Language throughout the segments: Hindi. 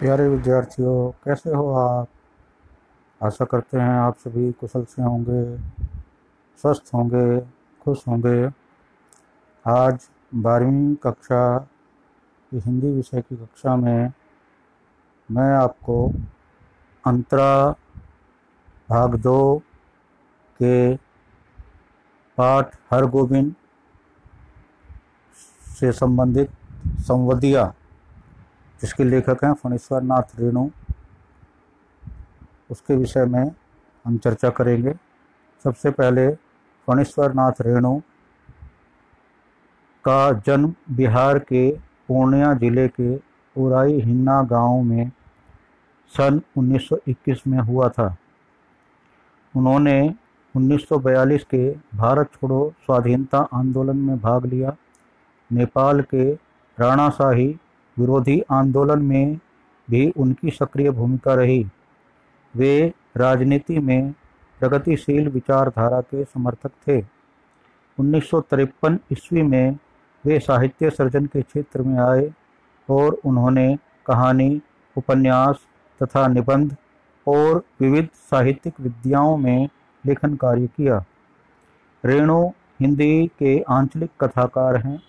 प्यारे विद्यार्थियों, कैसे हो आप? आशा करते हैं आप सभी कुशल से होंगे, स्वस्थ होंगे, खुश होंगे। आज बारहवीं कक्षा की हिंदी विषय की कक्षा में मैं आपको अंतरा भाग दो के पाठ हर गोविंद से संबंधित संवदिया जिसके लेखक हैं फणीश्वर नाथ रेणु। उसके विषय में हम चर्चा करेंगे। सबसे पहले फणीश्वर नाथ रेणु का जन्म बिहार के पूर्णिया ज़िले के उराई हिन्ना गाँव में सन 1921 में हुआ था। उन्होंने 1942 के भारत छोड़ो स्वाधीनता आंदोलन में भाग लिया। नेपाल के राणाशाही विरोधी आंदोलन में भी उनकी सक्रिय भूमिका रही। वे राजनीति में प्रगतिशील विचारधारा के समर्थक थे। उन्नीस सौ तिरपन ईस्वी में वे साहित्य सर्जन के क्षेत्र में आए और उन्होंने कहानी, उपन्यास तथा निबंध और विविध साहित्यिक विद्याओं में लेखन कार्य किया। रेणु हिंदी के आंचलिक कथाकार हैं।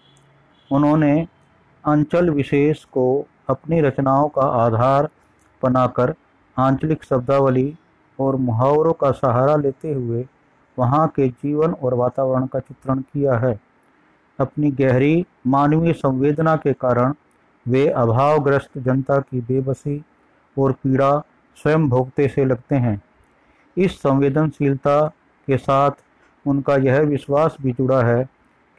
उन्होंने अंचल विशेष को अपनी रचनाओं का आधार बनाकर आंचलिक शब्दावली और मुहावरों का सहारा लेते हुए वहाँ के जीवन और वातावरण का चित्रण किया है। अपनी गहरी मानवीय संवेदना के कारण वे अभावग्रस्त जनता की बेबसी और पीड़ा स्वयं भोगते से लगते हैं। इस संवेदनशीलता के साथ उनका यह विश्वास भी जुड़ा है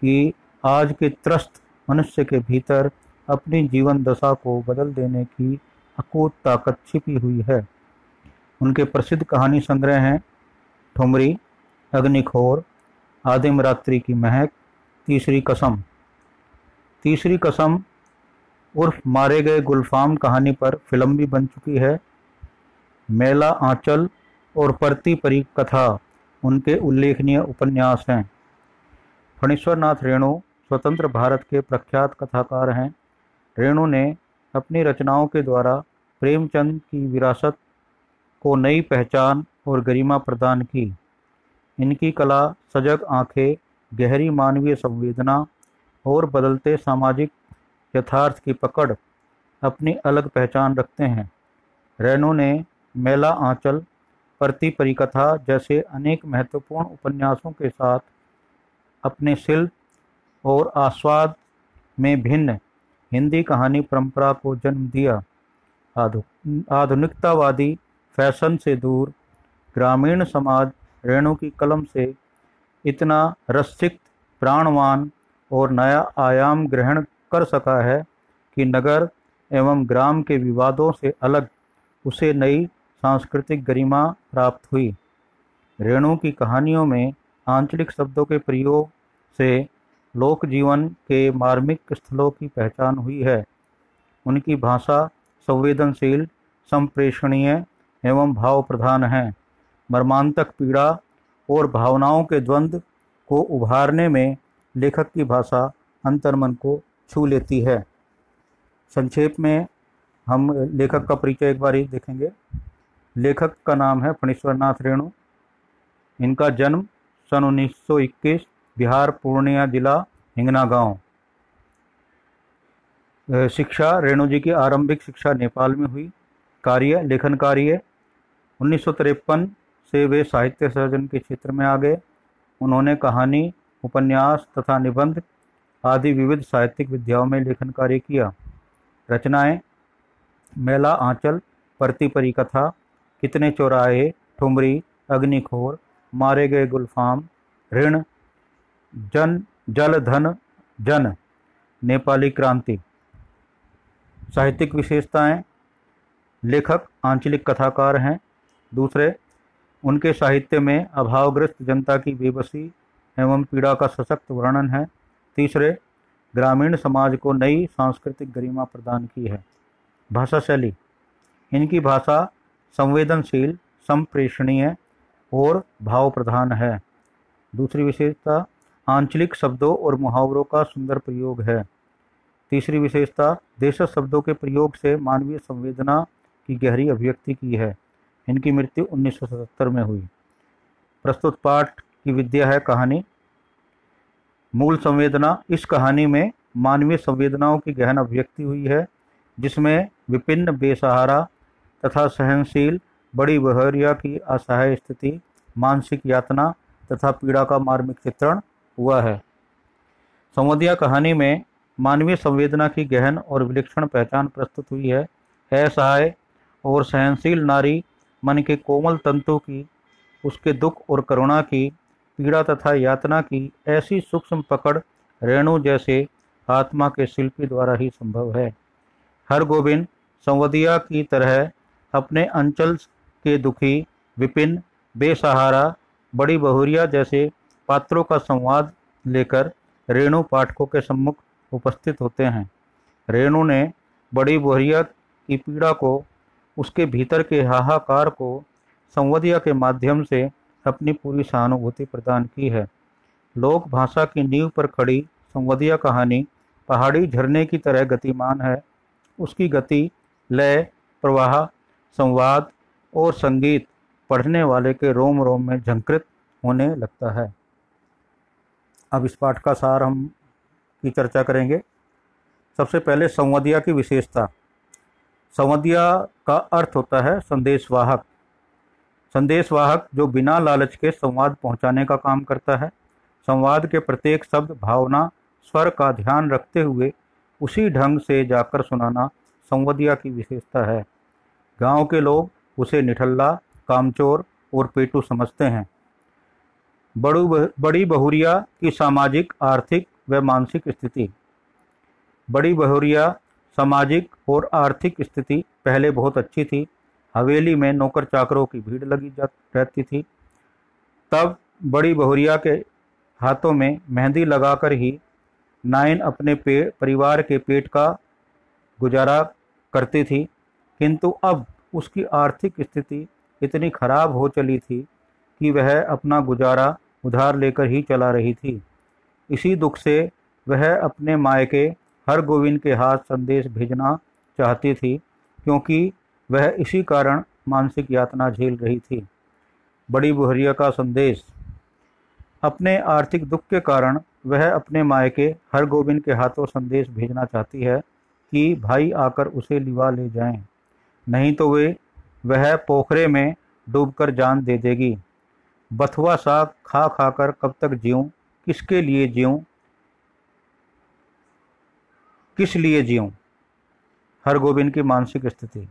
कि आज के त्रस्त मनुष्य के भीतर अपनी जीवन दशा को बदल देने की अकूत ताकत छिपी हुई है। उनके प्रसिद्ध कहानी संग्रह हैं, ठुमरी, अग्निखोर, आदिम रात्रि की महक, तीसरी कसम। तीसरी कसम उर्फ़ मारे गए गुलफाम कहानी पर फ़िल्म भी बन चुकी है। मेला, आंचल और परती परी कथा उनके उल्लेखनीय उपन्यास हैं। फणीश्वर नाथ रेणु स्वतंत्र भारत के प्रख्यात कथाकार हैं। रेणु ने अपनी रचनाओं के द्वारा प्रेमचंद की विरासत को नई पहचान और गरिमा प्रदान की। इनकी कला, सजग आँखें, गहरी मानवीय संवेदना और बदलते सामाजिक यथार्थ की पकड़ अपनी अलग पहचान रखते हैं। रेणु ने मेला आंचल, प्रति परिकथा जैसे अनेक महत्वपूर्ण उपन्यासों के साथ अपने शिल्प और आस्वाद में भिन्न हिंदी कहानी परंपरा को जन्म दिया। आधु, आधुनिकतावादी फ़ैशन से दूर ग्रामीण समाज रेणु की कलम से इतना रसिक, प्राणवान और नया आयाम ग्रहण कर सका है कि नगर एवं ग्राम के विवादों से अलग उसे नई सांस्कृतिक गरिमा प्राप्त हुई। रेणु की कहानियों में आंचलिक शब्दों के प्रयोग से लोक जीवन के मार्मिक स्थलों की पहचान हुई है। उनकी भाषा संवेदनशील, संप्रेषणीय एवं भाव प्रधान है। मर्मांतक पीड़ा और भावनाओं के द्वंद्व को उभारने में लेखक की भाषा अंतर्मन को छू लेती है। संक्षेप में हम लेखक का परिचय एक बार ही देखेंगे। लेखक का नाम है फणीश्वर नाथ रेणु। इनका जन्म सन 1921 बिहार पूर्णिया जिला हिंगना गाँव। शिक्षा, रेणु जी की आरंभिक शिक्षा नेपाल में हुई। कार्य, लेखन कार्य। उन्नीस सौ तिरपन से वे साहित्य सर्जन के क्षेत्र में आ गए। उन्होंने कहानी, उपन्यास तथा निबंध आदि विविध साहित्यिक विद्याओं में लेखन कार्य किया। रचनाएँ, मेला आंचल, परती परी कथा, कितने चौराहे, ठुमरी, अग्निखोर, मारे गए गुलफाम, ऋण जन, जल, धन, जन, नेपाली क्रांति। साहित्यिक विशेषताएँ, लेखक, आंचलिक कथाकार हैं। दूसरे, उनके साहित्य में अभावग्रस्त जनता की बेबसी एवं पीड़ा का सशक्त वर्णन है। तीसरे, ग्रामीण समाज को नई सांस्कृतिक गरिमा प्रदान की है। भाषा शैली। इनकी भाषा संवेदनशील, संप्रेषणीय और भाव प्रधान है। दूसरी विशेषता आंचलिक शब्दों और मुहावरों का सुंदर प्रयोग है। तीसरी विशेषता, देश शब्दों के प्रयोग से मानवीय संवेदना की गहरी अभिव्यक्ति की है। इनकी मृत्यु 1977 में हुई। प्रस्तुत पाठ की विद्या है कहानी। मूल संवेदना, इस कहानी में मानवीय संवेदनाओं की गहन अभिव्यक्ति हुई है, जिसमें विभिन्न बेसहारा तथा सहनशील, बड़ी बहरिया की असहाय स्थिति, मानसिक यातना तथा पीड़ा का मार्मिक चित्रण हुआ है। संवदिया कहानी में मानवीय संवेदना की गहन और विलक्षण पहचान प्रस्तुत हुई है। असहाय और सहनशील नारी मन के कोमल तंतु की, उसके दुख और करुणा की, पीड़ा तथा यातना की ऐसी सूक्ष्म पकड़ रेणु जैसे आत्मा के शिल्पी द्वारा ही संभव है। हर गोविंद संवदिया की तरह अपने अंचल के दुखी, विपिन, बेसहारा, बड़ी बहुरिया जैसे पात्रों का संवाद लेकर रेणु पाठकों के सम्मुख उपस्थित होते हैं। रेणु ने बड़ी बहुरिया की पीड़ा को, उसके भीतर के हाहाकार को संवदिया के माध्यम से अपनी पूरी सहानुभूति प्रदान की है। लोक भाषा की नींव पर खड़ी संवदिया कहानी पहाड़ी झरने की तरह गतिमान है। उसकी गति, लय, प्रवाह, संवाद और संगीत पढ़ने वाले के रोम रोम में झंकृत होने लगता है। अब इस पाठ का सार हम की चर्चा करेंगे। सबसे पहले संवदिया की विशेषता। संवदिया का अर्थ होता है संदेशवाहक। संदेशवाहक जो बिना लालच के संवाद पहुँचाने का काम करता है, संवाद के प्रत्येक शब्द, भावना, स्वर का ध्यान रखते हुए उसी ढंग से जाकर सुनाना संवदिया की विशेषता है। गाँव के लोग उसे निठल्ला, कामचोर और पेटू समझते हैं। बड़ू बड़ी बहुरिया की सामाजिक, आर्थिक व मानसिक स्थिति। बड़ी बहुरिया, सामाजिक और आर्थिक स्थिति पहले बहुत अच्छी थी। हवेली में नौकर चाकरों की भीड़ लगी जा, रहती थी। तब बड़ी बहुरिया के हाथों में मेहंदी लगाकर ही नाइन अपने पे, परिवार के पेट का गुजारा करती थी। किंतु अब उसकी आर्थिक स्थिति इतनी खराब हो चली थी कि वह अपना गुजारा उधार लेकर ही चला रही थी। इसी दुख से वह अपने मायके हर गोविंद के हाथ संदेश भेजना चाहती थी, क्योंकि वह इसी कारण मानसिक यातना झेल रही थी। बड़ी बुहरिया का संदेश। अपने आर्थिक दुख के कारण वह अपने मायके हर गोविंद के हाथों संदेश भेजना चाहती है कि भाई आकर उसे लिवा ले जाएँ, नहीं तो वे वह पोखरे में डूबकर जान दे देगी। बथुआ साग खा खा कर कब तक जीऊं? किसके लिए जीऊं? किस लिए जीऊं? हर गोविंद की मानसिक स्थिति।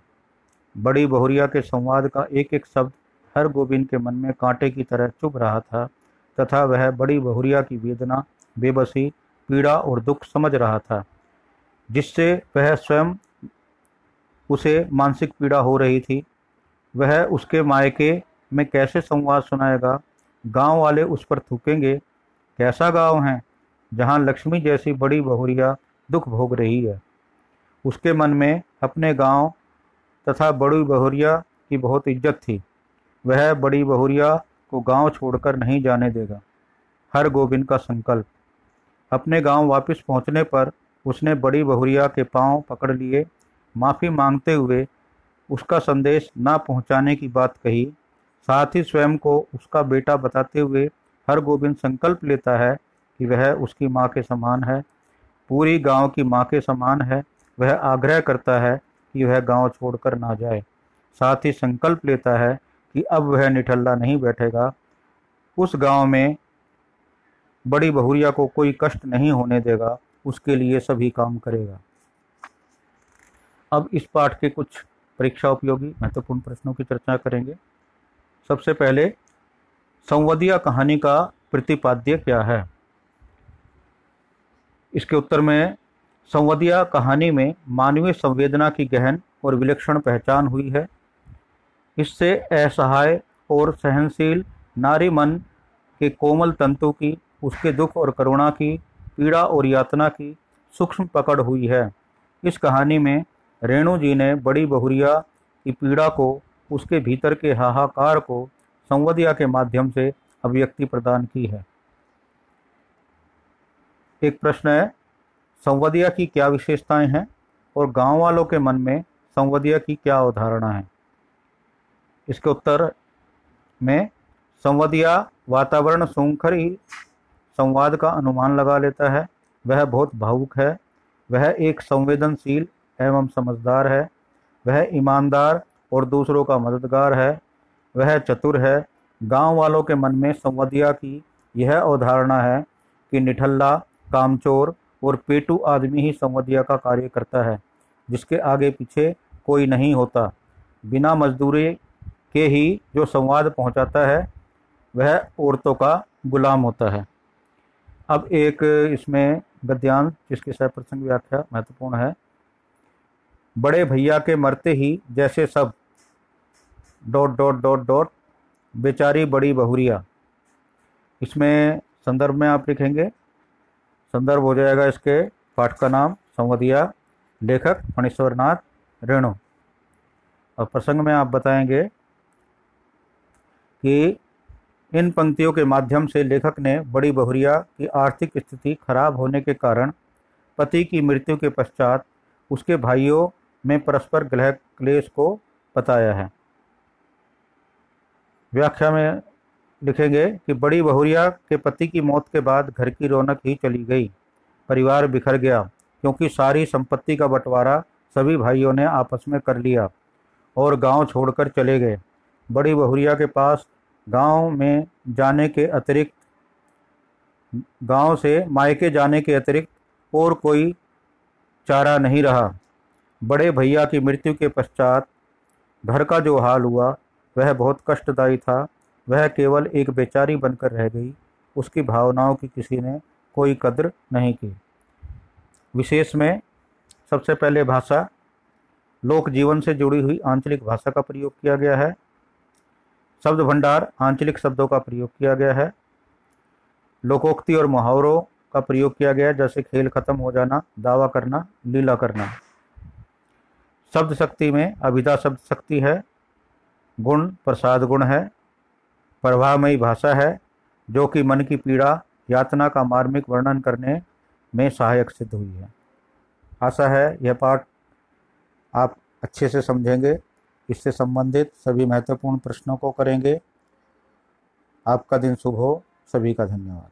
बड़ी बहुरिया के संवाद का एक एक शब्द हर गोविंद के मन में कांटे की तरह चुभ रहा था, तथा वह बड़ी बहुरिया की वेदना, बेबसी, पीड़ा और दुख समझ रहा था, जिससे वह स्वयं उसे मानसिक पीड़ा हो रही थी। वह उसके मायके में कैसे संवाद सुनाएगा? गाँव वाले उस पर थूकेंगे, कैसा गाँव है, जहाँ लक्ष्मी जैसी बड़ी बहुरिया दुख भोग रही है? उसके मन में अपने गाँव तथा बड़ी बहुरिया की बहुत इज़्ज़त थी। वह बड़ी बहुरिया को गाँव छोड़कर नहीं जाने देगा। हर गोविंद का संकल्प। अपने गाँव वापस पहुँचने पर उसने बड़ी बहुरिया के पाँव पकड़ लिए। माफ़ी मांगते हुए उसका संदेश ना पहुँचाने की बात कही। साथ ही स्वयं को उसका बेटा बताते हुए हर गोविंद संकल्प लेता है कि वह उसकी माँ के समान है। पूरी गाँव की माँ के समान है। वह आग्रह करता है कि वह गाँव छोड़कर ना जाए। साथ ही संकल्प लेता है कि अब वह निठल्ला नहीं बैठेगा। उस गाँव में बड़ी बहुरिया को कोई कष्ट नहीं होने देगा। उसके लिए सभी काम करेगा। अब इस पाठ के कुछ परीक्षा उपयोगी महत्वपूर्ण प्रश्नों की चर्चा करेंगे। सबसे पहले संवदिया कहानी का प्रतिपाद्य क्या है? इसके उत्तर में, संवदिया कहानी में मानवीय संवेदना की गहन और विलक्षण पहचान हुई है। इससे असहाय और सहनशील नारी मन के कोमल तंतु की, उसके दुख और करुणा की, पीड़ा और यातना की सूक्ष्म पकड़ हुई है। इस कहानी में रेणु जी ने बड़ी बहुरिया की पीड़ा को उसके भीतर के हाहाकार को संवदिया के माध्यम से अभिव्यक्ति प्रदान की है। एक प्रश्न है संवदिया की क्या विशेषताएँ हैं और गाँव वालों के मन में संवदिया की क्या अवधारणा है? इसके उत्तर में संवदिया वातावरण सूंखर संवाद का अनुमान लगा लेता है। वह बहुत भावुक है, वह एक संवेदनशील एवं समझदार है, वह ईमानदार और दूसरों का मददगार है, वह चतुर है। गाँव वालों के मन में संवदिया की यह अवधारणा है कि निठल्ला, कामचोर और पेटू आदमी ही संवदिया का कार्य करता है, जिसके आगे पीछे कोई नहीं होता। बिना मजदूरी के ही जो संवाद पहुंचाता है, वह औरतों का गुलाम होता है। अब एक इसमें गद्यांश, जिसकी प्रसंग व्याख्या महत्वपूर्ण है। बड़े भैया के मरते ही जैसे सब डॉट डॉट डॉट डॉट, बेचारी बड़ी बहुरिया। इसमें संदर्भ में आप लिखेंगे। संदर्भ हो जाएगा इसके पाठ का नाम संवदिया लेखक फणीश्वर नाथ रेणु। और प्रसंग में आप बताएँगे कि इन पंक्तियों के माध्यम से लेखक ने बड़ी बहुरिया की आर्थिक स्थिति खराब होने के कारण पति की मृत्यु के पश्चात उसके भाइयों में परस्पर ग्रह क्लेश को बताया है। व्याख्या में लिखेंगे कि बड़ी बहुरिया के पति की मौत के बाद घर की रौनक ही चली गई। परिवार बिखर गया, क्योंकि सारी संपत्ति का बंटवारा सभी भाइयों ने आपस में कर लिया और गाँव छोड़कर चले गए। बड़ी बहुरिया के पास गाँव में जाने के अतिरिक्त, गाँव से मायके जाने के अतिरिक्त और कोई चारा नहीं रहा। बड़े भैया की मृत्यु के पश्चात घर का जो हाल हुआ वह बहुत कष्टदायी था। वह केवल एक बेचारी बनकर रह गई। उसकी भावनाओं की किसी ने कोई कद्र नहीं की। विशेष में सबसे पहले भाषा, लोक जीवन से जुड़ी हुई आंचलिक भाषा का प्रयोग किया गया है। शब्द भंडार आंचलिक शब्दों का प्रयोग किया गया है। लोकोक्ति और मुहावरों का प्रयोग किया गया है जैसे खेल खत्म हो जाना, दावा करना, लीला करना। शब्द शक्ति में अभिधा शब्द शक्ति है। गुण प्रसाद गुण है प्रभावमयी भाषा है, जो कि मन की पीड़ा, यातना का मार्मिक वर्णन करने में सहायक सिद्ध हुई है। आशा है यह पाठ आप अच्छे से समझेंगे, इससे संबंधित सभी महत्वपूर्ण प्रश्नों को करेंगे। आपका दिन शुभ हो, सभी का धन्यवाद।